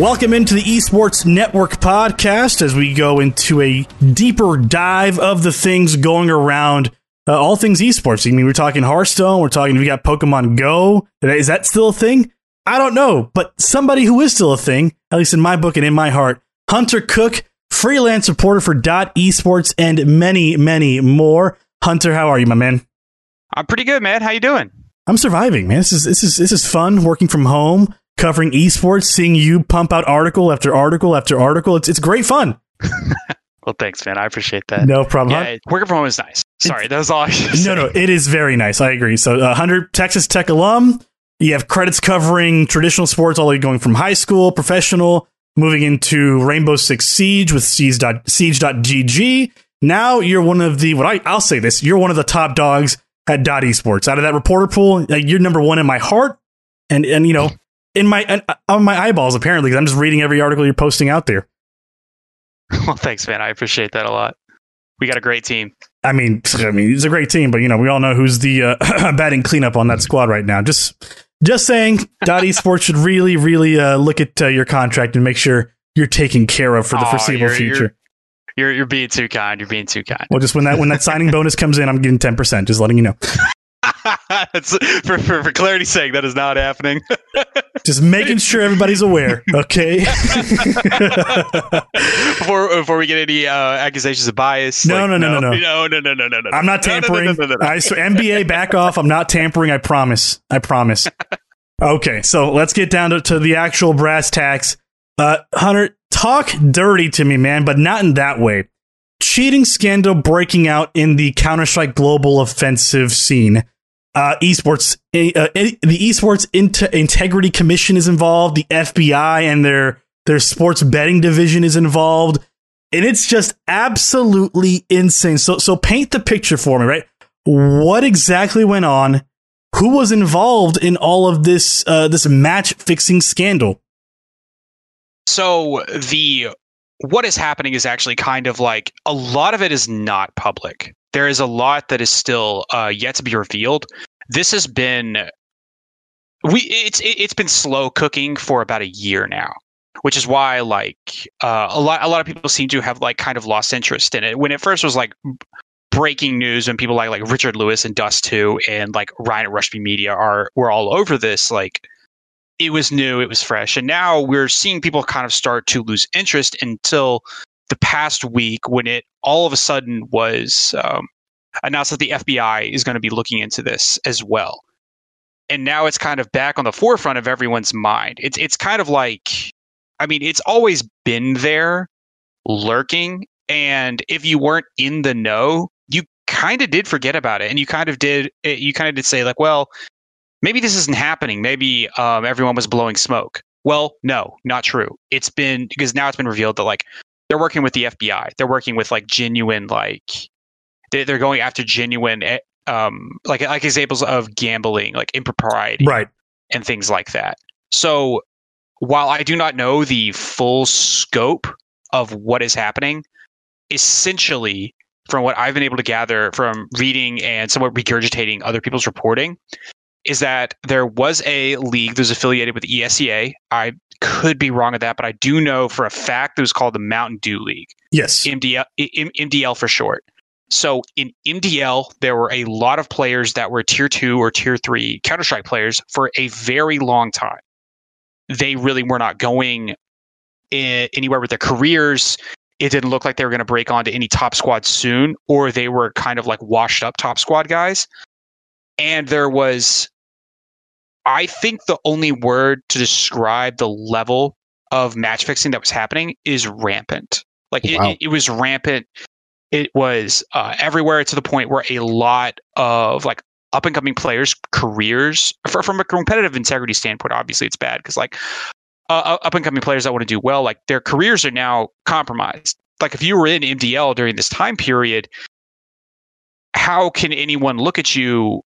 Welcome into the Esports Network podcast as we go into a deeper dive of the things going around uh, all things esports. I mean, we're talking Hearthstone, we're talking, we got Pokemon Go. Is that still a thing? I don't know, but somebody who is still a thing, at least in my book and in my heart, Hunter Cook, freelance reporter for Dot Esports and many, many more. Hunter, how are you, my man? I'm pretty good, man. How you doing? I'm surviving, man. This is this is this is fun working from home, covering esports, seeing you pump out article after article after article. It's it's great fun. well, thanks, man. I appreciate that. No problem. Yeah, working from home is nice. Sorry, that was all I should No, no, it is very nice. I agree. So, uh, Hunter, Texas Tech alum. You have credits covering traditional sports, all the way going from high school, professional, moving into Rainbow Six Siege with Siege.gg. Now you're one of the what I I'll say this. You're one of the top dogs at Dot Esports. Out of that reporter pool, you're number one in my heart, and and you know in my on my eyeballs apparently because I'm just reading every article you're posting out there. Well, thanks, man. I appreciate that a lot. We got a great team. I mean, I mean, it's a great team, but you know, we all know who's the uh, batting cleanup on that squad right now. Just, just saying, Dot Esports should really, really uh, look at uh, your contract and make sure you're taken care of for the oh, foreseeable you're, future. You're, you're, you're being too kind. You're being too kind. Well, just when that when that signing bonus comes in, I'm getting ten percent. Just letting you know. for, for, for clarity's sake, that is not happening. Just making sure everybody's aware, okay? before before we get any uh, accusations of bias. No, like, no, no, no, no, no, no, no, no, no, no. I'm not tampering. No, no, no, no, I so NBA, back off. I'm not tampering. I promise. I promise. Okay, so let's get down to, to the actual brass tacks. Uh, Hunter, talk dirty to me, man, but not in that way. Cheating scandal breaking out in the Counter Strike Global offensive scene uh, esports, uh, the esports integrity commission is involved. The FBI and their their sports betting division is involved, and it's just absolutely insane. So, so paint the picture for me, right? What exactly went on? Who was involved in all of this uh, this match fixing scandal? So the what is happening is actually kind of like a lot of it is not public there is a lot that is still uh, yet to be revealed. This has been we it's it's been slow cooking for about a year now, which is why like uh, a lot a lot of people seem to have like kind of lost interest in it. When it first was like breaking news and people like like Richard Lewis and Dust2 and like Ryan at Rushby Media are were all over this like it was new, it was fresh, and now we're seeing people kind of start to lose interest until the past week when it all of a sudden was um, announced that the FBI is going to be looking into this as well. And now it's kind of back on the forefront of everyone's mind. It's it's kind of like, I mean, it's always been there, lurking. And if you weren't in the know, you kind of did forget about it, and you kind of did. Eh, you kind of did say like, well, maybe this isn't happening. Maybe um, everyone was blowing smoke. Well, no, not true. It's been because now it's been revealed that like they're working with the FBI. They're working with like genuine like they're going after genuine eh, um like like examples of gambling, like impropriety, right, and things like that. So while I do not know the full scope of what is happening, essentially from what I've been able to gather from reading and somewhat regurgitating other people's reporting, is that there was a league that was affiliated with ESEA. I could be wrong at that, but I do know for a fact it was called the Mountain Dew League. Yes. MDL, MDL for short. So in MDL, there were a lot of players that were tier two or tier three Counter Strike players for a very long time. They really were not going eh, anywhere with their careers. It didn't look like they were going to break onto any top squad soon, or they were kind of like washed up top squad guys. And there was I think the only word to describe the level of match fixing that was happening is rampant. Like wow. it, it, was rampant. It was uh, everywhere to the point where a lot of like up and coming players' careers, for, from a competitive integrity standpoint, obviously it's bad because like uh, uh up and coming players that want to do well, like their careers are now compromised. Like if you were in MDL during this time period, how can anyone look at you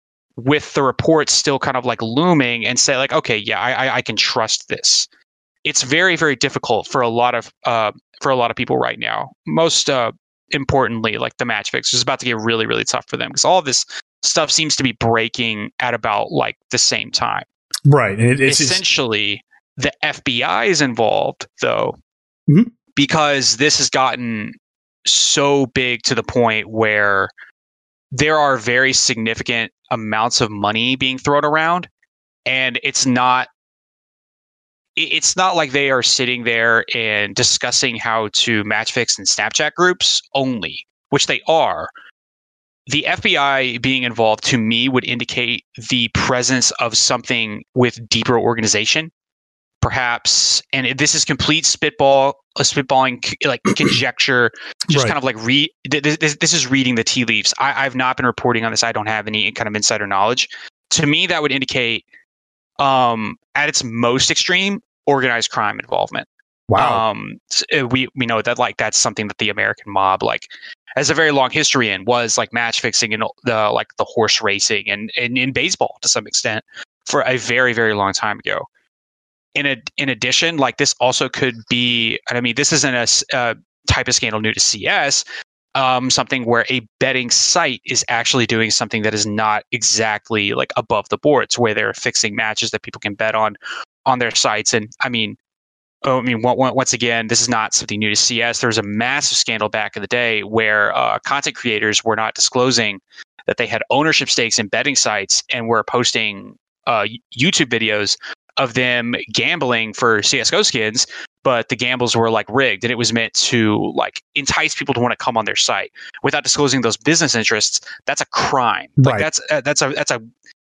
with the reports still kind of like looming and say like, okay, yeah, I, I can trust this. It's very very difficult for a lot of uh, for a lot of people right now. Most uh, importantly, like the match fix is about to get really really tough for them because all this stuff seems to be breaking at about like the same time. Right. It, it's essentially the FBI is involved, though, Mhm. because this has gotten so big to the point where there are very significant amounts of money being thrown around, and it's not it's not like they are sitting there and discussing how to match fix in Snapchat groups only, which they are. The FBI being involved to me would indicate the presence of something with deeper organization perhaps and this is complete spitball a spitballing like conjecture just Right. kind of like read this, this, this is reading the tea leaves. I, i've not been reporting on this. I don't have any kind of insider knowledge. To me that would indicate um at its most extreme organized crime involvement. Wow. um uh, we we know that like that's something that the american mob like has a very long history in was like match fixing and the like the horse racing and, and in baseball to some extent for a very very long time ago in a, in addition like this also could be i mean this isn't a, uh, type of scandal new to cs um, something where a betting site is actually doing something that is not exactly like above the board. It's where they're fixing matches that people can bet on on their sites. And I mean, oh, I mean, on- on- once again, this is not something new to CS. There was a massive scandal back in the day where uh, content creators were not disclosing that they had ownership stakes in betting sites and were posting uh, YouTube videos of them gambling for CS:GO skins, but the gambles were like rigged, and it was meant to like entice people to want to come on their site without disclosing those business interests. That's a crime. Like Right. that's uh, that's a that's a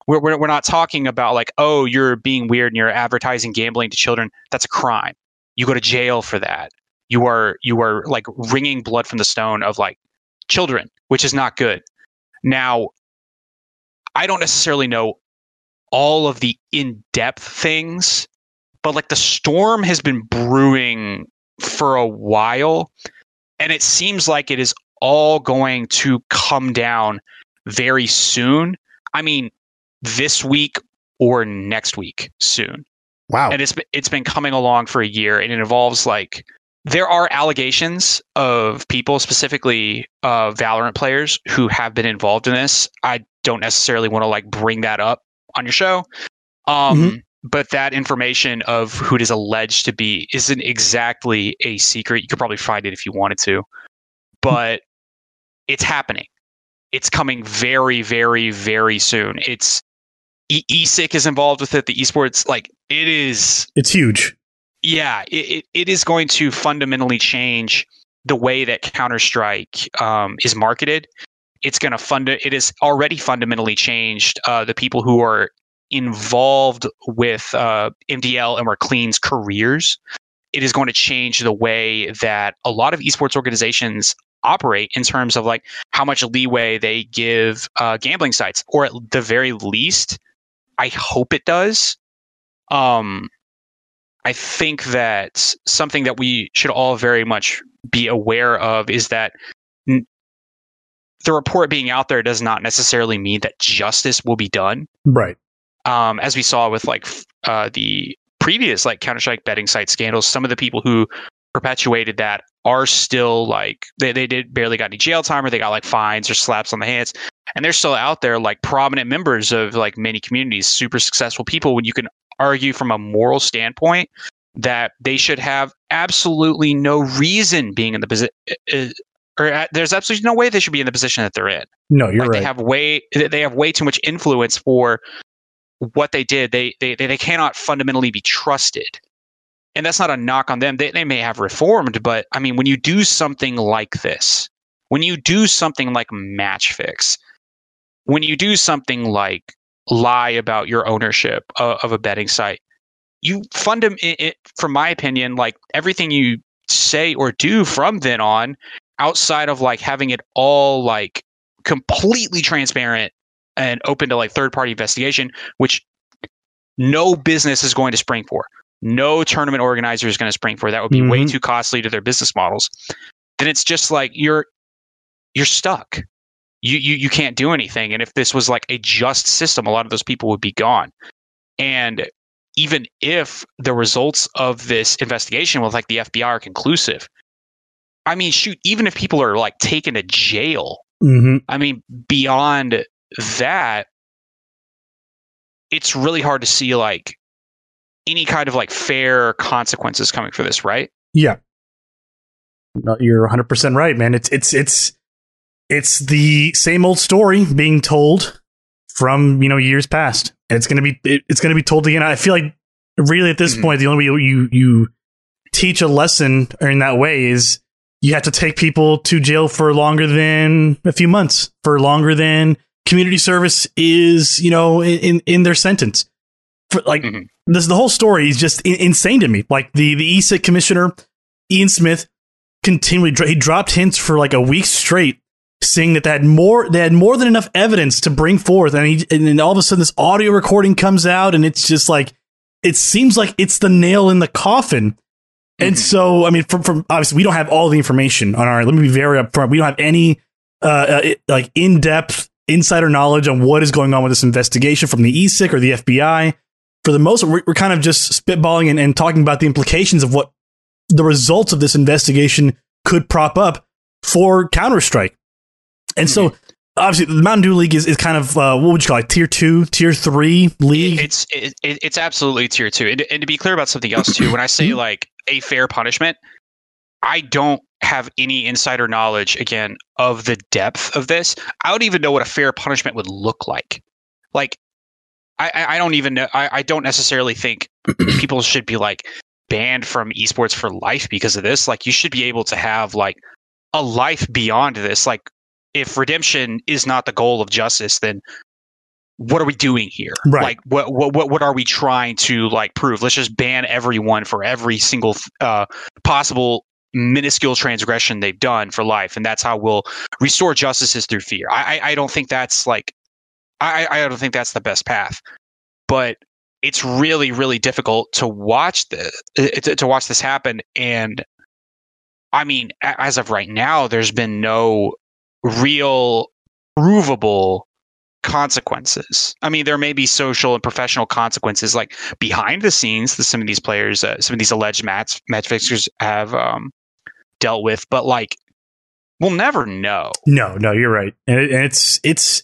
we're, we're we're not talking about like oh you're being weird and you're advertising gambling to children. That's a crime. You go to jail for that. You are you are like wringing blood from the stone of like children, which is not good. Now, I don't necessarily know all of the in-depth things, but like the storm has been brewing for a while, and it seems like it is all going to come down very soon. I mean, this week or next week soon wow. and it's been, it's been coming along for a year and it involves like there are allegations of people specifically uh, valorant players who have been involved in this i don't necessarily want to like bring that up on your show. Um, but that information of who it is alleged to be isn't exactly a secret. You could probably find it if you wanted to. But it's happening. It's coming very very very soon. It's e- ESIC is involved with it the esports like it is it's huge. yeah, it, it, it is going to fundamentally change the way that Counter Strike um, is marketed. It's going to fund it has already fundamentally changed uh, the people who are involved with uh, MDL and were clean's careers. It is going to change the way that a lot of esports organizations operate in terms of like how much leeway they give uh, gambling sites, or at the very least, I hope it does. Um, I think that something that we should all very much be aware of is that the report being out there does not necessarily mean that justice will be done. Right. Um, as we saw with like uh, the previous like Counter Strike betting site scandals, some of the people who perpetuated that are still like they, they did barely got any jail time or they got like fines or slaps on the hands and they're still out there like prominent members of like many communities super successful people when you can argue from a moral standpoint that they should have absolutely no reason being in the position or uh, there's absolutely no way they should be in the position that they're in. No, you're like right. they have way they have way too much influence for what they did. They they they, they cannot fundamentally be trusted. And that's not a knock on them. They, they may have reformed but i mean when you do something like this when you do something like match fix when you do something like lie about your ownership of, of a betting site you fundam it, it from my opinion like everything you say or do from then on outside of like having it all like completely transparent and open to like third party investigation which no business is going to spring for. No tournament organizer is going to spring for. That would be way Mhm. too costly to their business models. Then it's just like you're you're stuck. You, you you can't do anything. And if this was like a just system a lot of those people would be gone. And even if the results of this investigation with like the FBI are conclusive I mean shoot even if people are like taken to jail hmm I mean, beyond that, it's really hard to see like any kind of like fair consequences coming for this, right? Yeah. No, you're 100% right, man. It's it's it's it's the same old story being told from, you know, years past. And it's going to be it, it's going to be told again. I feel like really at this mm-hmm. point the only way you you teach a lesson in that way is you have to take people to jail for longer than a few months, for longer than community service is, you know, in in their sentence. For like mm-hmm. this, the whole story is just in, insane to me. Like the the ESIC commissioner Ian Smith continually he dropped hints for like a week straight saying that they had more they had more than enough evidence to bring forth and he, and then all of a sudden this audio recording comes out and it's just like it seems like it's the nail in the coffin and mm-hmm. so i mean from, from obviously we don't have all the information on our let me be very upfront we don't have any uh, uh like in-depth insider knowledge on what is going on with this investigation from the ESIC or the FBI. For the most, we're, we're kind of just spitballing and, and talking about the implications of what the results of this investigation could prop up for Counter Strike. And so, mm-hmm. obviously, the Mountain Dew League is, is kind of uh, what would you call it? Tier two, tier three league. It's it, it's absolutely tier two. And, and to be clear about something else too, when I say mm-hmm. like a fair punishment, I don't have any insider knowledge again of the depth of this. I don't even know what a fair punishment would look like. Like, I, I don't even know. I, I don't necessarily think people should be like banned from esports for life because of this. Like, you should be able to have like a life beyond this. Like, if redemption is not the goal of justice, then what are we doing here? Right. Like, what what what are we trying to like prove? Let's just ban everyone for every single uh, possible minuscule transgression they've done for life, and that's how we'll restore justice is through fear. I, I, I don't think that's like, I, I don't think that's the best path, but it's really, really difficult to watch this to, to watch this happen. And I mean, as of right now, there's been no real provable consequences. I mean, there may be social and professional consequences, like behind the scenes, that some of these players, uh, some of these alleged match match fixers have um, dealt with, but like we'll never know. No, no, you're right, and, it, and it's it's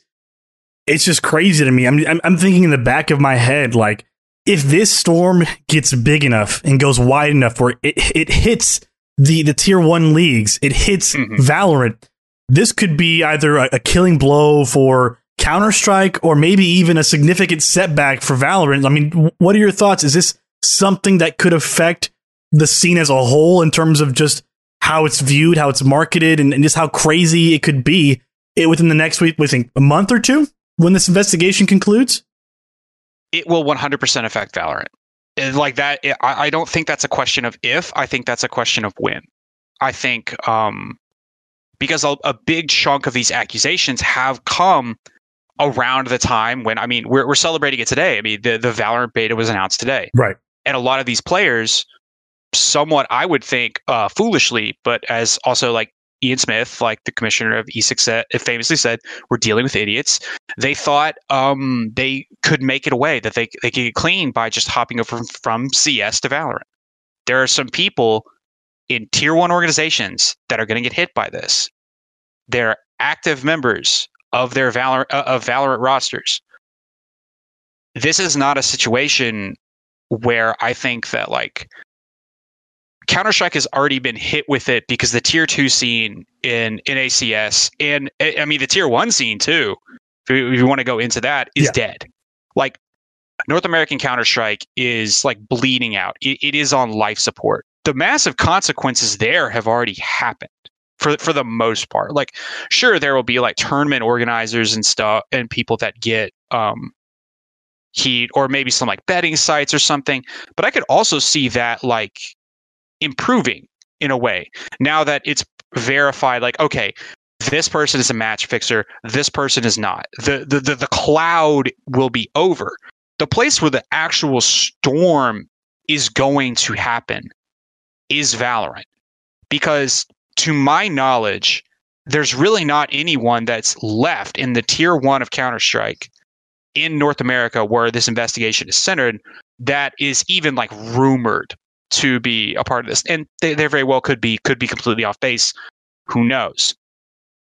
it's just crazy to me. I'm, I'm I'm thinking in the back of my head like if this storm gets big enough and goes wide enough where it it hits the the tier one leagues, it hits mm-hmm. Valorant. This could be either a, a killing blow for Counter Strike or maybe even a significant setback for Valorant. I mean, what are your thoughts? Is this something that could affect the scene as a whole in terms of just how it's viewed, how it's marketed, and, and just how crazy it could be it, within the next week, within a month or two when this investigation concludes? It will 100% affect Valorant. Like that, I, I don't think that's a question of if. I think that's a question of when. I think um, because a, a big chunk of these accusations have come around the time when I mean we're we're celebrating it today. I mean the the Valorant beta was announced today, right? And a lot of these players somewhat, I would think, uh, foolishly, but as also like Ian Smith, like the commissioner of ESIC said, famously said, we're dealing with idiots. They thought um, they could make it away, that they, they could get clean by just hopping over from, from CS to Valorant. There are some people in tier one organizations that are going to get hit by this. They're active members of their Valor, uh, of Valorant rosters. This is not a situation where I think that like Counter Strike has already been hit with it because the tier two scene in in ACS and I mean the tier one scene too, if you, if you want to go into that, is yeah. dead. Like North American Counter Strike is like bleeding out. It, it is on life support. The massive consequences there have already happened for for the most part. Like, sure, there will be like tournament organizers and stuff and people that get um heat or maybe some like betting sites or something. But I could also see that like improving in a way now that it's verified like okay this person is a match fixer this person is not the, the the, the cloud will be over the place where the actual storm is going to happen is valorant because to my knowledge there's really not anyone that's left in the tier 1 of counter-strike in north america where this investigation is centered that is even like rumored to be a part of this, and they, they very well could be could be completely off base. Who knows?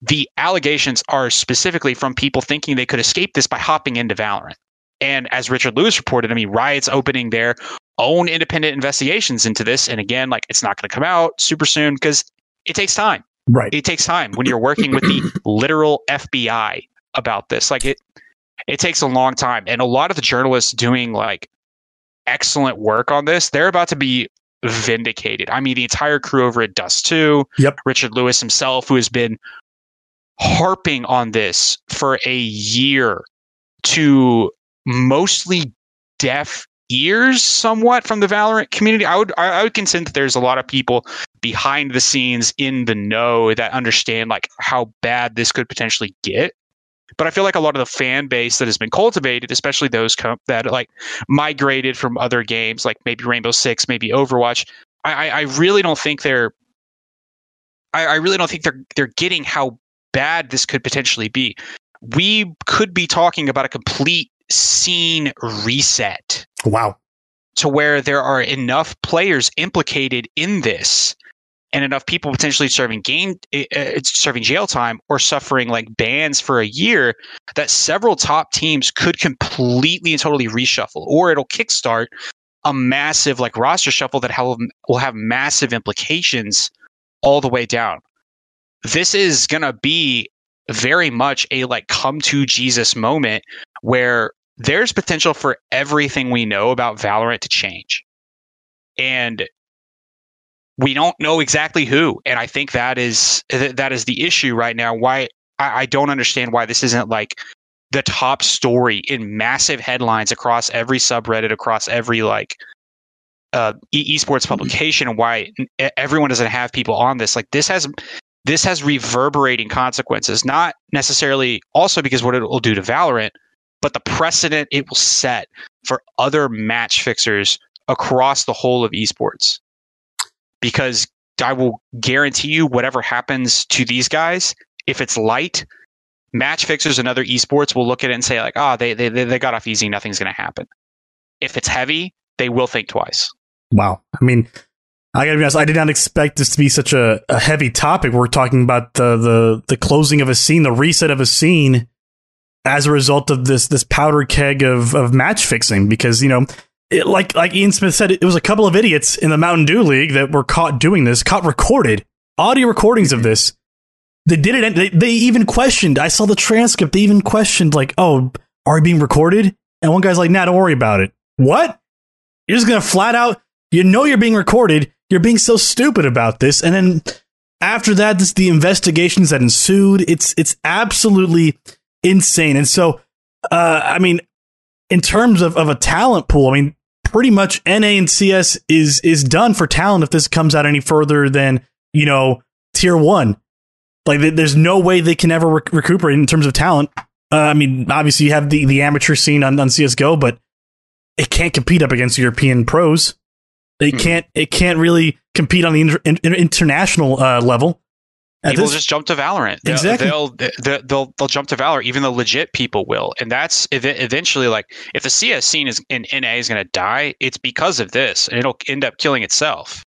The allegations are specifically from people thinking they could escape this by hopping into Valorant. And as Richard Lewis reported, I mean, Riot's opening their own independent investigations into this. And again, like it's not going to come out super soon because it takes time. Right. It takes time when you're working with the literal FBI about this. Like it, it takes a long time. And a lot of the journalists doing like excellent work on this, they're about to be vindicated. I mean, the entire crew over at Dust 2, Yep. Richard Lewis himself, who has been harping on this for a year to mostly deaf ears somewhat from the Valorant community. I would I, would contend that there's a lot of people behind the scenes in the know that understand like how bad this could potentially get. But I feel like a lot of the fan base that has been cultivated, especially those com- that like migrated from other games, like maybe Rainbow Six, maybe Overwatch, I, I, I really don't think they're. I, I really don't think they're they're getting how bad this could potentially be. We could be talking about a complete scene reset Wow. to where there are enough players implicated in this and enough people potentially serving game uh, serving jail time or suffering like bans for a year that several top teams could completely and totally reshuffle or it'll kickstart a massive like roster shuffle that have, will have massive implications all the way down this is going to be very much a like come to jesus moment where there's potential for everything we know about Valorant to change. And we don't know exactly who. And I think that is that is the issue right now. Why I, I don't understand why this isn't like the top story in massive headlines across every subreddit, across every like uh, e- esports publication, and why everyone doesn't have people on this. Like this has this has reverberating consequences, not necessarily also because what it will do to Valorant, but the precedent it will set for other match fixers across the whole of esports. Because I will guarantee you, whatever happens to these guys, if it's light, match fixers and other esports will look at it and say, like, oh, they, they, they got off easy, nothing's going to happen. If it's heavy, they will think twice. Wow. I mean, I gotta be honest, I did not expect this to be such a, a heavy topic. We're talking about the, the the closing of a scene, the reset of a scene as a result of this this powder keg of of match fixing because you know it, like like Ian Smith said it was a couple of idiots in the Mountain Dew League that were caught doing this caught recorded audio recordings of this. They did it they, they even questioned I saw the transcript they even questioned like oh are you being recorded? And one guy's like nah don't worry about it. What? You're just gonna flat out you know you're being recorded you're being so stupid about this and then after that this the investigations that ensued it's it's absolutely insane. And so, uh, I mean, in terms of, of a talent pool, I mean, pretty much NA and CS is is done for talent if this comes out any further than you know tier one. Like, there's no way they can ever rec- recuperate in terms of talent. Uh, I mean, obviously you have the the amateur scene on, on CS:GO, but it can't compete up against European pros. It hmm. can't. It can't really compete on the inter- in- international uh, level people this, just jump to Valorant. They'll, exactly. They'll, they'll, they'll they'll jump to Valorant. Even the legit people will, and that's eventually like if the CS scene is in NA is going to die, it's because of this, and it'll end up killing itself.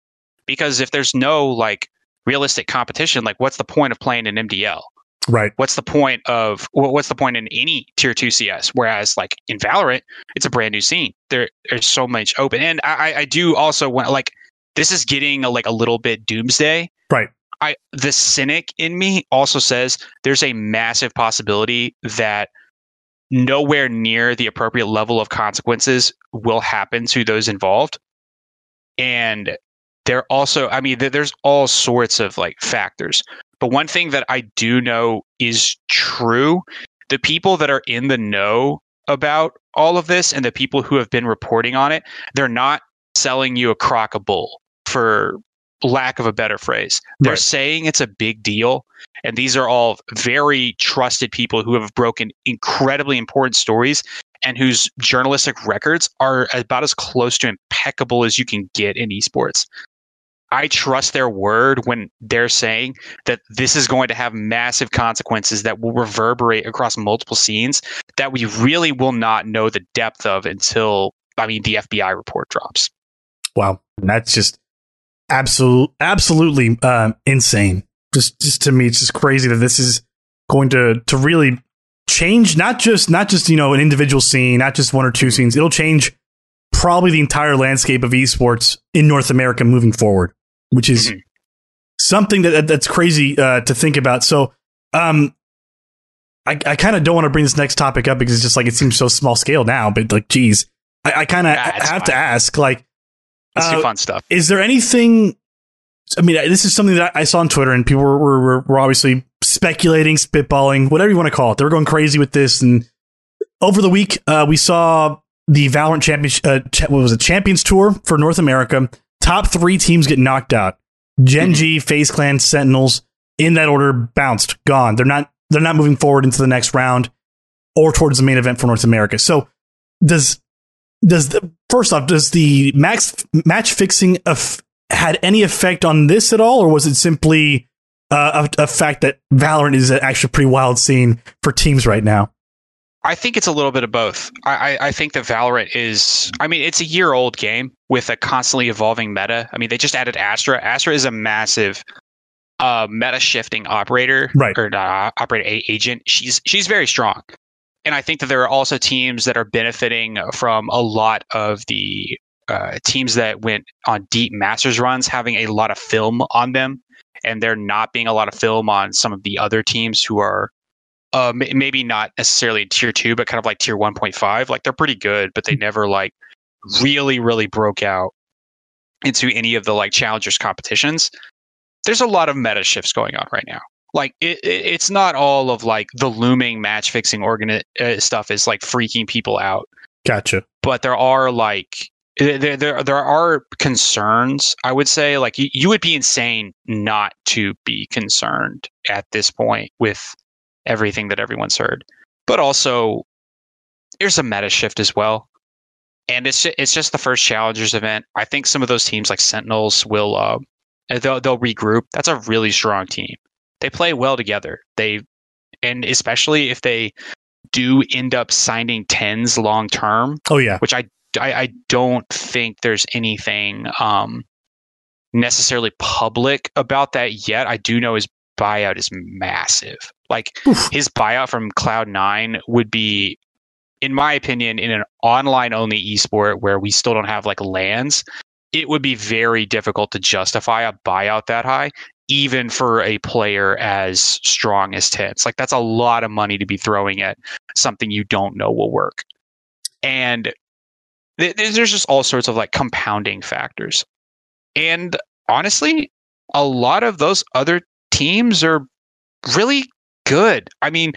Because if there's no like realistic competition, like what's the point of playing in MDL? Right. What's the point of what's the point in any tier two CS? Whereas like in Valorant, it's a brand new scene. There, there's so much open, and I, I do also want like this is getting a, like a little bit doomsday. Right I the cynic in me also says there's a massive possibility that nowhere near the appropriate level of consequences will happen to those involved. And there also, I mean, there's all sorts of like factors. But one thing that I do know is true the people that are in the know about all of this and the people who have been reporting on it, they're not selling you a crock of bull for lack of a better phrase. They're right. saying it's a big deal. And these are all very trusted people who have broken incredibly important stories and whose journalistic records are about as close to impeccable as you can get in esports. I trust their word when they're saying that this is going to have massive consequences that will reverberate across multiple scenes that we really will not know the depth of until, I mean, the FBI report drops. Wow. And that's just absolute, absolutely uh, insane. Just, just to me, it's just crazy that this is going to to really change not just not just you know an individual scene, not just one or two scenes. It'll change probably the entire landscape of esports in North America moving forward, which is mm-hmm. something that that's crazy uh, to think about. So, um, I, I kind of don't want to bring this next topic up because it's just like it seems so small scale now, but like, geez, I, I kind of have fine. to ask, like, let's uh, do fun stuff. Is there anything? I mean, this is something that I saw on Twitter, and people were, were, were obviously speculating, spitballing, whatever you want to call it. They were going crazy with this, and over the week, uh, we saw the Valorant Champions, uh, what was it, Champions Tour for North America. Top three teams get knocked out. Gen G, mm-hmm. FaZe Clan, Sentinels, in that order, bounced, gone. They're not they're not moving forward into the next round or towards the main event for North America. So does does the first off does the max match fixing af- had any effect on this at all, or was it simply uh, a, a fact that Valorant is actually a pretty wild scene for teams right now? I think it's a little bit of both. I, I, think that Valorant is, I mean, it's a year old game with a constantly evolving meta. I mean, they just added Astra. Astra is a massive uh, meta shifting operator right. or uh, operator agent. She's she's very strong, and I think that there are also teams that are benefiting from a lot of the uh, teams that went on deep masters runs having a lot of film on them, and there not being a lot of film on some of the other teams who are uh, maybe not necessarily tier two, but kind of like tier 1.5. Like they're pretty good, but they never like really, really broke out into any of the like challengers competitions. There's a lot of meta shifts going on right now. Like it, it's not all of like the looming match fixing organ uh, stuff is like freaking people out. Gotcha. But there are like there, there there are concerns i would say like you, you would be insane not to be concerned at this point with everything that everyone's heard. But also, there's a meta shift as well. And it's just, it's just the first challengers event. I think some of those teams like Sentinels will uh, they'll they'll regroup. That's a really strong team. They play well together. They and especially if they do end up signing TenZ long term. Oh yeah, which I, I I, don't think there's anything um, necessarily public about that yet. I do know his buyout is massive. Like Oof. his buyout from Cloud9 would be, in my opinion, in an online only esport where we still don't have like lands, it would be very difficult to justify a buyout that high, even for a player as strong as TenZ. Like that's a lot of money to be throwing at something you don't know will work. And th- there's just all sorts of like compounding factors. And honestly, a lot of those other teams are really good. I mean,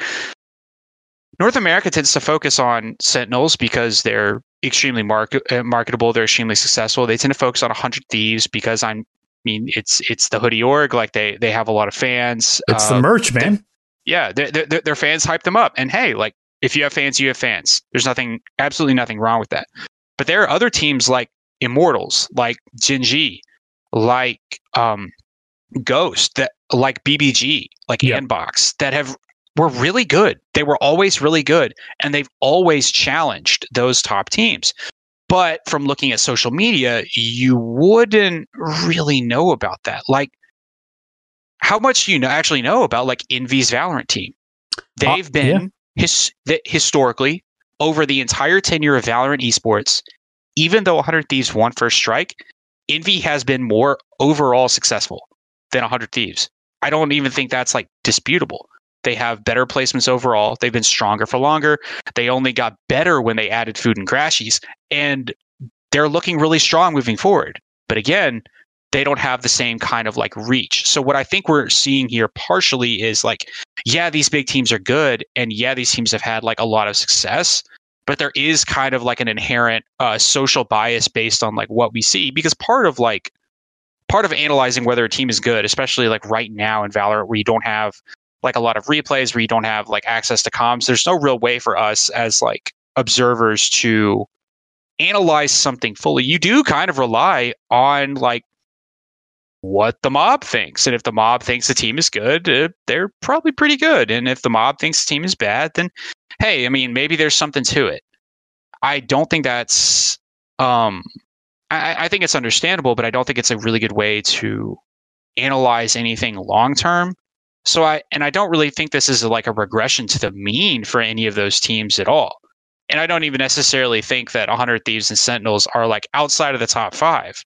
North America tends to focus on Sentinels because they're extremely market, uh, marketable. They're extremely successful. They tend to focus on 100 Thieves because I'm, I mean, it's it's the hoodie org. Like they they have a lot of fans. It's uh, the merch, man. Yeah, their their fans hype them up. And hey, like if you have fans, you have fans. There's nothing, absolutely nothing wrong with that. But there are other teams like Immortals, like G, like um, Ghost, that like BBG, like yep. Andbox, that have were really good. They were always really good, and they've always challenged those top teams. But from looking at social media, you wouldn't really know about that. Like, how much do you know, actually know about like Envy's Valorant team? Uh, they've uh, been yeah. his, historically over the entire tenure of Valorant esports. Even though 100 Thieves won first strike, Envy has been more overall successful than 100 Thieves. I don't even think that's like disputable. They have better placements overall. They've been stronger for longer. They only got better when they added food and crashies, and they're looking really strong moving forward. But again, they don't have the same kind of like reach. So what I think we're seeing here partially is like, yeah, these big teams are good, and yeah, these teams have had like a lot of success, but there is kind of like an inherent uh, social bias based on like what we see because part of like part of analyzing whether a team is good, especially like right now in Valorant where you don't have like a lot of replays, where you don't have like access to comms, there's no real way for us as like observers to analyze something fully. You do kind of rely on like what the mob thinks. And if the mob thinks the team is good, uh, they're probably pretty good. And if the mob thinks the team is bad, then hey, I mean, maybe there's something to it. I don't think that's um I, I think it's understandable, but I don't think it's a really good way to analyze anything long term. So I and I don't really think this is like a regression to the mean for any of those teams at all. And I don't even necessarily think that 100 Thieves and Sentinels are like outside of the top five.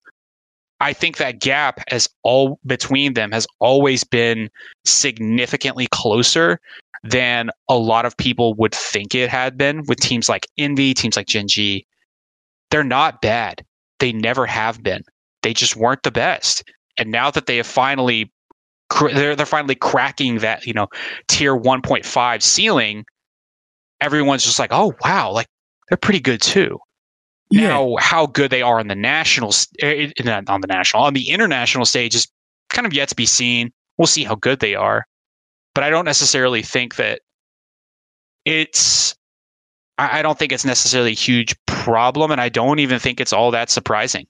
I think that gap has all between them has always been significantly closer than a lot of people would think it had been with teams like Envy, teams like Gen G. They're not bad. They never have been. They just weren't the best. And now that they have finally they're they're finally cracking that, you know, tier 1.5 ceiling, everyone's just like, "Oh, wow, like they're pretty good too." Yeah. Now, how good they are on the national, eh, eh, on the national, on the international stage is kind of yet to be seen. We'll see how good they are, but I don't necessarily think that it's. I don't think it's necessarily a huge problem, and I don't even think it's all that surprising.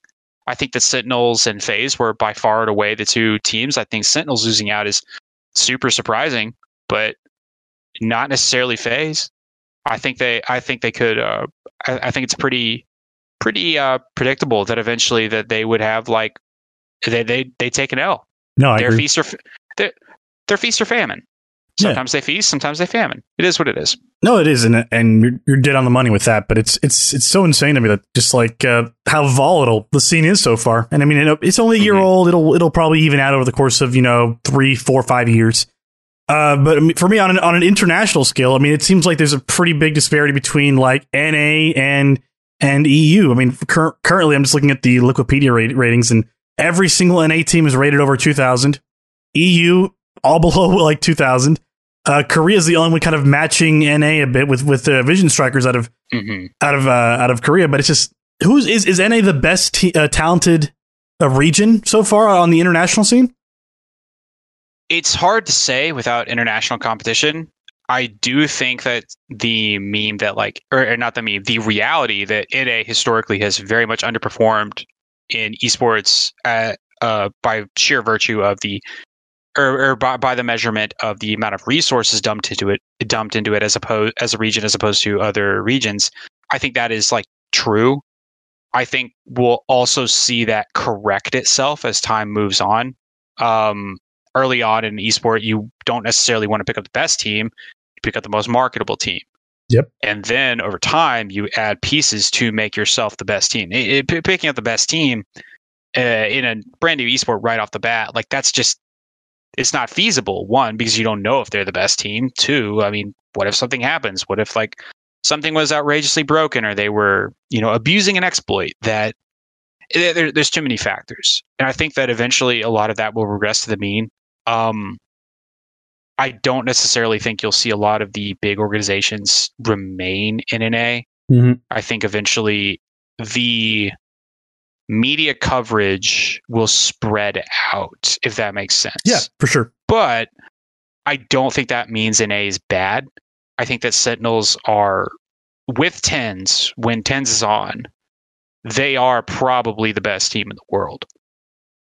I think the Sentinels and FaZe were by far and away the two teams. I think Sentinels losing out is super surprising, but not necessarily FaZe. I think they, I think they could. Uh, I, I think it's pretty pretty uh, predictable that eventually that they would have like they they they take an L. No, I their agree. feast or their, their feast or famine. Sometimes yeah. they feast, sometimes they famine. It is what it is. No, it is, and and you're, you're dead on the money with that. But it's it's it's so insane to me that just like uh, how volatile the scene is so far. And I mean, it's only a year mm-hmm. old. It'll it'll probably even out over the course of you know three, four, five years. Uh, but for me, on an on an international scale, I mean, it seems like there's a pretty big disparity between like NA and and EU. I mean, cur- currently I'm just looking at the Liquipedia rate- ratings, and every single NA team is rated over 2,000. EU all below like 2,000. Uh, Korea is the only one kind of matching NA a bit with with uh, Vision Strikers out of mm-hmm. out of uh, out of Korea, but it's just who's is is NA the best t- uh, talented uh, region so far on the international scene? It's hard to say without international competition. I do think that the meme that like, or, or not the meme, the reality that NA historically has very much underperformed in esports at, uh, by sheer virtue of the, or, or by, by, the measurement of the amount of resources dumped into it, dumped into it as opposed as a region as opposed to other regions. I think that is like true. I think we'll also see that correct itself as time moves on. Um, early on in esport, you don't necessarily want to pick up the best team you pick up the most marketable team. Yep. And then over time, you add pieces to make yourself the best team. It, it, picking up the best team uh, in a brand new esport right off the bat, like that's just it's not feasible. One, because you don't know if they're the best team. Two, I mean, what if something happens? What if like something was outrageously broken or they were, you know, abusing an exploit that there, there's too many factors. And I think that eventually a lot of that will regress to the mean. Um, I don't necessarily think you'll see a lot of the big organizations remain in NA. Mm-hmm. I think eventually the media coverage will spread out, if that makes sense. Yeah, for sure. But I don't think that means NA is bad. I think that Sentinels are with TenZ when TenZ is on, they are probably the best team in the world.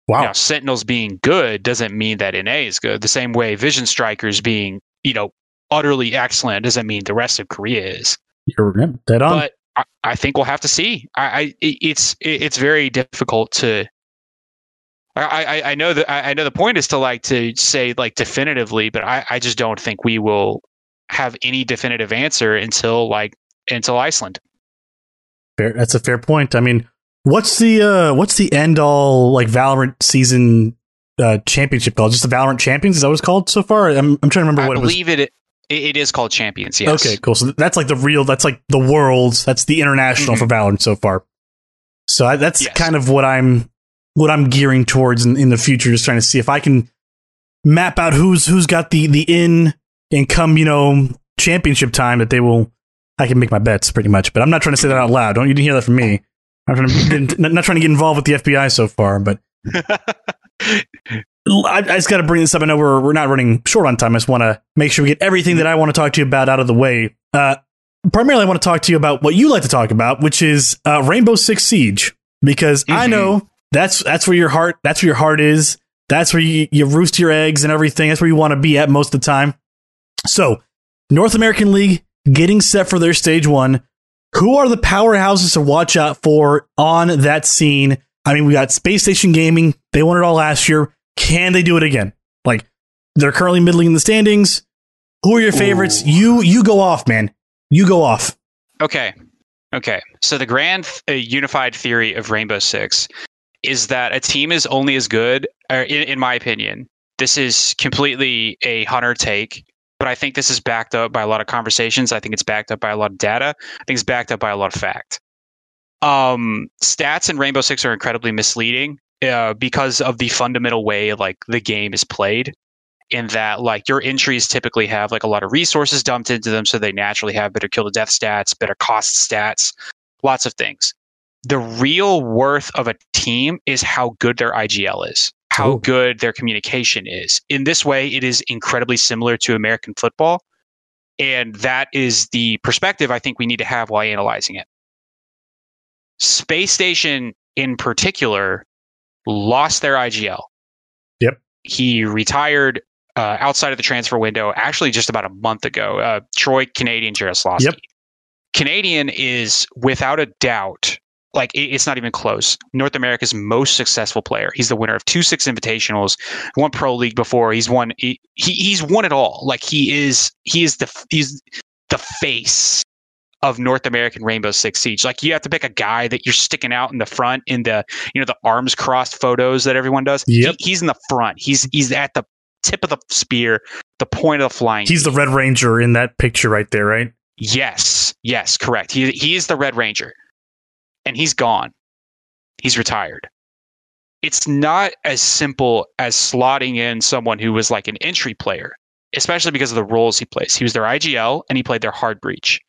Wow. Now, Sentinels being good doesn't mean that NA is good. The same way Vision Strikers being, you know, utterly excellent doesn't mean the rest of Korea is. You're dead on. But I, I think we'll have to see. I, I it's it's very difficult to. I, I, I know that I know the point is to like to say like definitively, but I, I just don't think we will have any definitive answer until like until Iceland. Fair, that's a fair point. I mean, What's the uh what's the end all like Valorant season uh championship called? Just the Valorant Champions? Is that what it's called so far? I'm I'm trying to remember I what it was. I believe it it is called Champions, yes. Okay, cool. So that's like the real that's like the world's that's the international mm-hmm. for Valorant so far. So I, that's yes. kind of what I'm what I'm gearing towards in, in the future, just trying to see if I can map out who's who's got the the in and come, you know, championship time that they will I can make my bets pretty much. But I'm not trying to say that out loud. Don't you didn't hear that from me. I'm trying to not trying to get involved with the FBI so far, but I, I, just got to bring this up. I know we're we're not running short on time. I just want to make sure we get everything that I want to talk to you about out of the way. Uh, primarily, I want to talk to you about what you like to talk about, which is uh, Rainbow Six Siege, because mm-hmm. I know that's that's where your heart that's where your heart is. That's where you, you roost your eggs and everything. That's where you want to be at most of the time. So, North American League getting set for their stage one. Who are the powerhouses to watch out for on that scene? I mean, we got Space Station Gaming. They won it all last year. Can they do it again? Like they're currently middling in the standings. Who are your favorites? Ooh. You you go off, man. You go off. Okay. Okay. So the grand uh, unified theory of Rainbow Six is that a team is only as good, or in, in my opinion, this is completely a hunter take, but I think this is backed up by a lot of conversations. I think it's backed up by a lot of data. I think it's backed up by a lot of fact. Um, stats in Rainbow Six are incredibly misleading uh, because of the fundamental way like the game is played. In that, like your entries typically have like a lot of resources dumped into them, so they naturally have better kill to death stats, better cost stats, lots of things. The real worth of a team is how good their IGL is how Ooh. good their communication is. In this way, it is incredibly similar to American football. And that is the perspective I think we need to have while analyzing it. Space Station, in particular, lost their IGL. Yep. He retired uh, outside of the transfer window, actually just about a month ago. Uh, Troy Canadian Jaroslawski. Yep. Canadian is without a doubt like it's not even close. North America's most successful player. He's the winner of two six invitationals, won pro league before. He's won he, he's won it all. Like he is he is the he's the face of North American Rainbow Six Siege. Like you have to pick a guy that you're sticking out in the front in the you know the arms crossed photos that everyone does. Yep. He, he's in the front. He's he's at the tip of the spear, the point of the flying. He's the Red Ranger in that picture right there, right? Yes, yes, correct. He he is the Red Ranger and he's gone. He's retired. It's not as simple as slotting in someone who was like an entry player, especially because of the roles he plays. He was their IGL and he played their hard breach.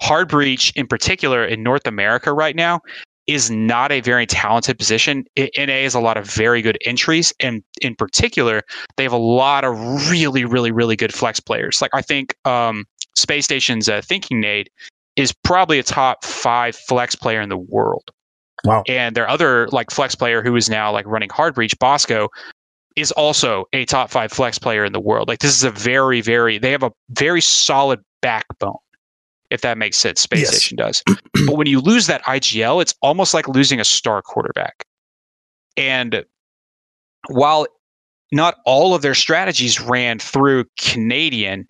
Hard breach, in particular, in North America right now, is not a very talented position. NA has a lot of very good entries, and in particular, they have a lot of really, really, really good flex players. Like I think um, Space Station's uh, Thinking Nade is probably a top five flex player in the world. Wow. And their other like flex player who is now like running hard breach, Bosco, is also a top five flex player in the world. Like this is a very, very they have a very solid backbone, if that makes sense. Space yes. Station does. but when you lose that IGL, it's almost like losing a star quarterback. And while not all of their strategies ran through Canadian,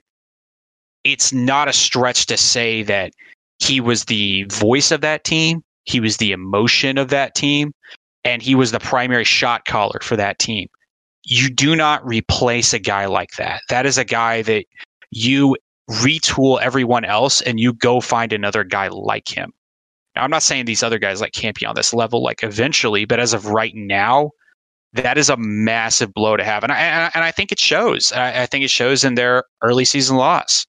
it's not a stretch to say that he was the voice of that team, he was the emotion of that team, and he was the primary shot caller for that team. You do not replace a guy like that. That is a guy that you retool everyone else and you go find another guy like him. Now, I'm not saying these other guys like can't be on this level like eventually, but as of right now, that is a massive blow to have, and I and I think it shows. I, I think it shows in their early season loss.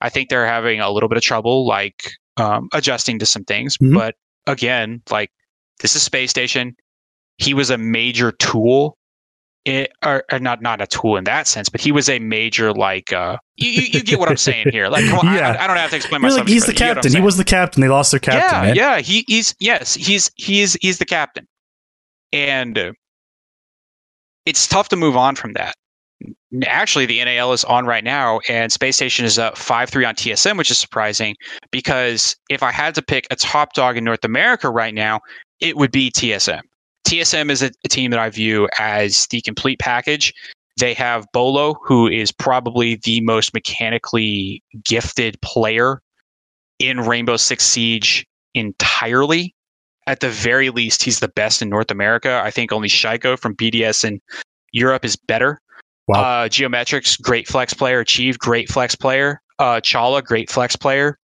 I think they're having a little bit of trouble, like um, adjusting to some things. Mm-hmm. But again, like this is space station. He was a major tool, it, or, or, not not a tool in that sense, but he was a major like. Uh, you, you, get what I'm saying here. Like, on, yeah. I, I, don't have to explain myself. Like, he's the captain. He was the captain. They lost their captain. Yeah, man. yeah. He, he's yes. He's he's he's the captain, and uh, it's tough to move on from that actually the NAL is on right now, and Space Station is up five three on TSM, which is surprising because if I had to pick a top dog in North America right now, it would be TSM. TSM is a, a team that I view as the complete package. They have Beaulo, who is probably the most mechanically gifted player in Rainbow Six Siege entirely. At the very least, he's the best in North America. I think only Shaiiko from BDS in Europe is better. Wow. Uh, Geometrics, great flex player. Achieve, great flex player. Uh, Chala, great flex player.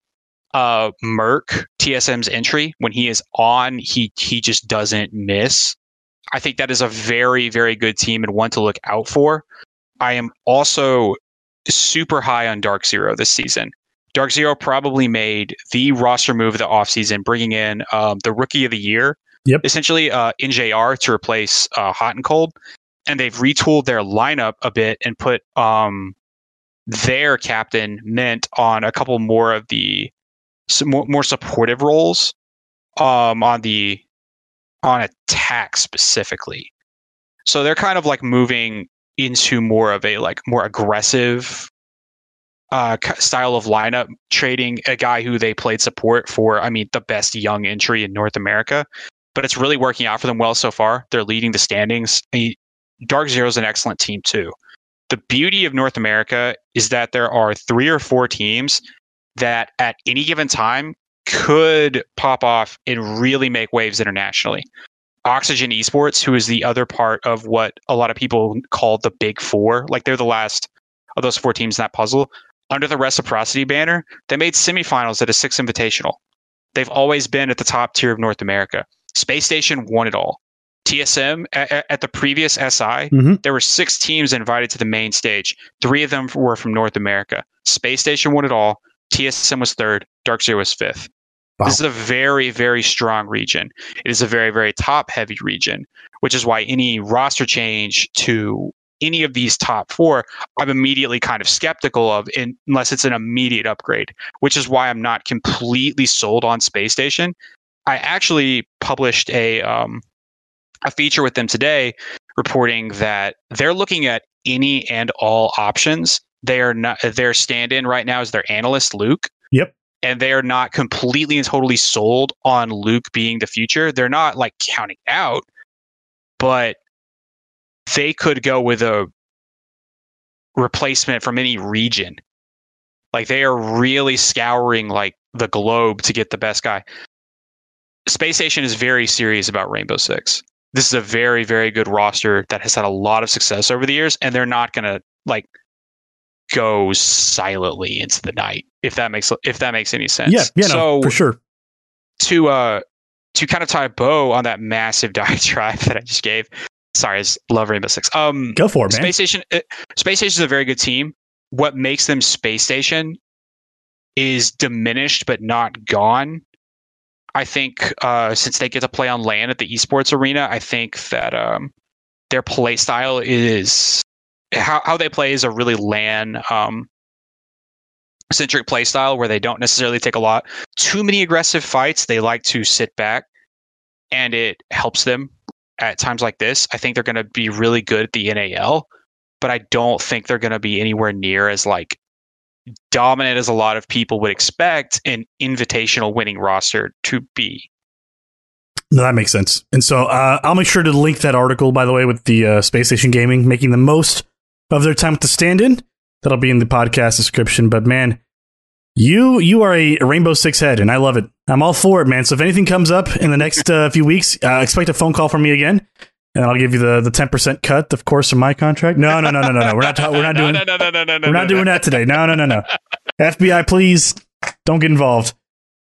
Uh, Merc, TSM's entry, when he is on, he he just doesn't miss. I think that is a very, very good team and one to look out for. I am also super high on Dark Zero this season. Dark Zero probably made the roster move of the offseason, bringing in um, the rookie of the year, yep. essentially uh, NJR to replace uh, Hotancold and they've retooled their lineup a bit and put um, their captain Mint on a couple more of the more, more supportive roles um, on the on attack specifically. So they're kind of like moving into more of a like more aggressive uh, style of lineup, trading a guy who they played support for. I mean, the best young entry in North America, but it's really working out for them well so far. They're leading the standings. Dark Zero is an excellent team too. The beauty of North America is that there are three or four teams that at any given time could pop off and really make waves internationally. Oxygen Esports, who is the other part of what a lot of people call the Big Four, like they're the last of those four teams in that puzzle. Under the reciprocity banner, they made semifinals at a six invitational. They've always been at the top tier of North America. Space Station won it all. TSM at, at the previous SI, Mm-hmm. there were six teams invited to the main stage. Three of them were from North America. Space Station won it all. TSM was third. Dark Zero was fifth. Wow. This is a very, very strong region. It is a very, very top heavy region, which is why any roster change to any of these top four, I'm immediately kind of skeptical of in, unless it's an immediate upgrade, which is why I'm not completely sold on Space Station. I actually published a um, a feature with them today reporting that they're looking at any and all options. They are not their stand-in right now is their analyst Luke. Yep. And they are not completely and totally sold on Luke being the future. They're not like counting out, but they could go with a replacement from any region. Like they are really scouring like the globe to get the best guy. Space Station is very serious about Rainbow Six. This is a very, very good roster that has had a lot of success over the years, and they're not gonna like go silently into the night if that makes if that makes any sense. Yeah, yeah, no, for sure. to uh to kind of tie a bow on that massive diatribe that I just gave. Sorry, I just love Rainbow Six. Um, Go for it, man. Space Station. Uh, Space Station is a very good team. What makes them Space Station is diminished but not gone. I think uh, since they get to play on LAN at the esports arena, I think that um, their play style is how how they play is a really LAN um, centric play style where they don't necessarily take a lot too many aggressive fights. They like to sit back, and it helps them at times like this. I think they're going to be really good at the NAL, but I don't think they're going to be anywhere near as like dominant as a lot of people would expect an invitational winning roster to be. No, that makes sense. And so uh, I'll make sure to link that article, by the way, with the uh, Space Station Gaming making the most of their time with the stand-in. That'll be in the podcast description. But man, you you are a Rainbow Six head, and I love it. I'm all for it, man. So if anything comes up in the next uh, few weeks, uh, expect a phone call from me again, and I'll give you the the 10 percent cut, of course, from my contract. No, no, no, no, no, no. We're not ta- we're not doing no, no, no, no, no, no, we're not doing that today. No, no, no, no. FBI, please don't get involved.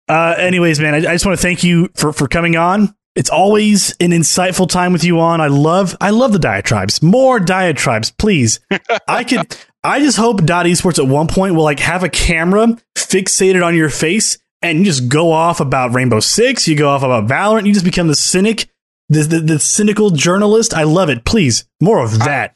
Uh, anyways, man, I, I just want to thank you for for coming on. It's always an insightful time with you on. I love I love the diatribes. More diatribes, please. I could I just hope Dot Esports at one point will like have a camera fixated on your face and you just go off about Rainbow Six, you go off about Valorant, you just become the cynic, the the, the cynical journalist. I love it. Please, more of that.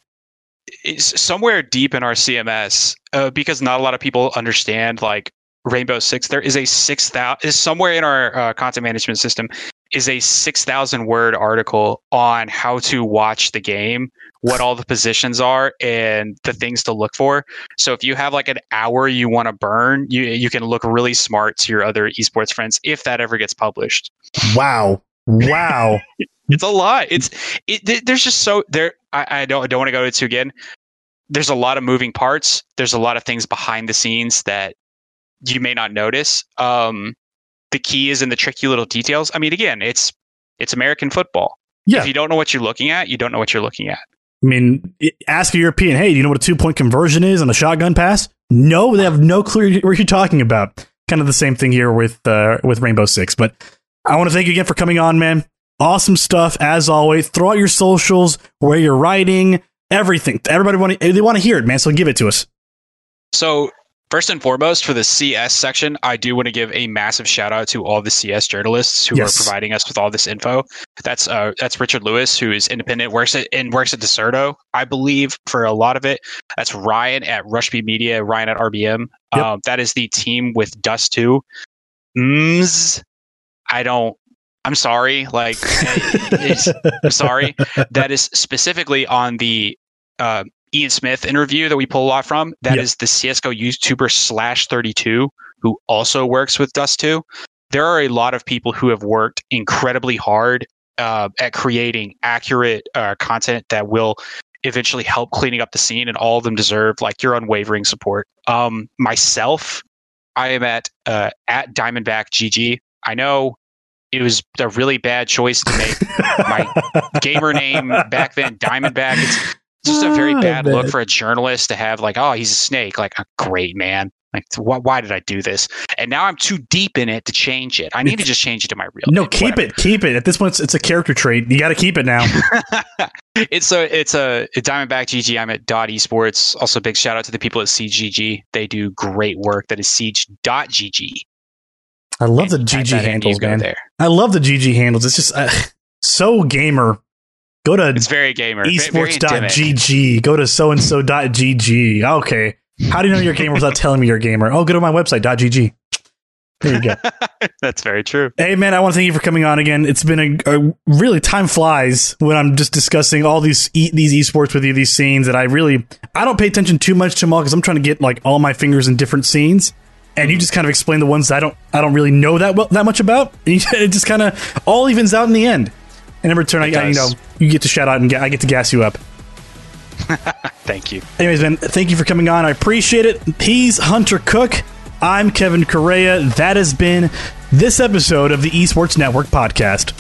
It's somewhere deep in our CMS, uh, because not a lot of people understand like Rainbow Six. There is a six thousand is somewhere in our uh, content management system is a six thousand word article on how to watch the game, what all the positions are, and the things to look for. So if you have like an hour you want to burn, you you can look really smart to your other esports friends if that ever gets published. Wow. Wow. It's a lot. It's it, th- there's just so there. I, I don't I don't want to go into again. There's a lot of moving parts. There's a lot of things behind the scenes that you may not notice. Um, the key is in the tricky little details. I mean, again, it's it's American football. Yeah. If you don't know what you're looking at, you don't know what you're looking at. I mean, ask a European, hey, do you know what a two point conversion is on a shotgun pass? No, they have no clue what you're talking about. Kind of the same thing here with uh, with Rainbow Six. But I want to thank you again for coming on, man. Awesome stuff as always. Throw out your socials, where you're writing, everything. Everybody want to, they want to hear it, man. So give it to us. So first and foremost, for the CS section, I do want to give a massive shout out to all the CS journalists who Yes. are providing us with all this info. That's uh, that's Richard Lewis, who is independent, works at and works at Dexerto, I believe, for a lot of it. That's Ryan at Rush B Media, Ryan at RBM. Yep. Um, that is the team with Dust Two. Mms, I don't. I'm sorry. Like, I'm sorry. That is specifically on the uh, Ian Smith interview that we pull a lot from. That is Yep. the CSGO YouTuber slash 32 who also works with Dust 2. There are a lot of people who have worked incredibly hard uh, at creating accurate uh, content that will eventually help cleaning up the scene, and all of them deserve like your unwavering support. Um, myself, I am at uh, at Diamondback GG. I know it was a really bad choice to make my gamer name back then Diamondback. It's just a very Oh, bad look for a journalist to have like, oh, he's a snake. Like, oh, great man. Like, why, why did I do this? And now I'm too deep in it to change it. I need to just change it to my real. No, name. keep Whatever. it, keep it. At this point, it's, it's a character trait. You got to keep it now. it's a it's a, a Diamondback GG. I'm at Dot Esports. Also, big shout out to the people at Siege.gg. They do great work. That is Siege.gg. I love the And type GG that in, you handles, man. There. I love the GG handles. It's just uh, so gamer. Go to It's very gamer. ve- very endemic. esports.gg. Go to so and so.gg. Okay. How do you know you're a gamer without telling me you're a gamer? Oh, go to my website, .gg. There you go. That's very true. Hey, man, I want to thank you for coming on again. It's been a, a really time flies when I'm just discussing all these e- these esports with you, these scenes that I really I don't pay attention too much to them all because I'm trying to get like all my fingers in different scenes. And you just kind of explain the ones that I don't I don't really know that well that much about. And you- it just kind of all evens out in the end. And in return, I, I you know you get to shout out and get, I get to gas you up. Thank you. Anyways, man, thank you for coming on. I appreciate it. He's Hunter Cook. I'm Kevin Correa. That has been this episode of the Esports Network podcast.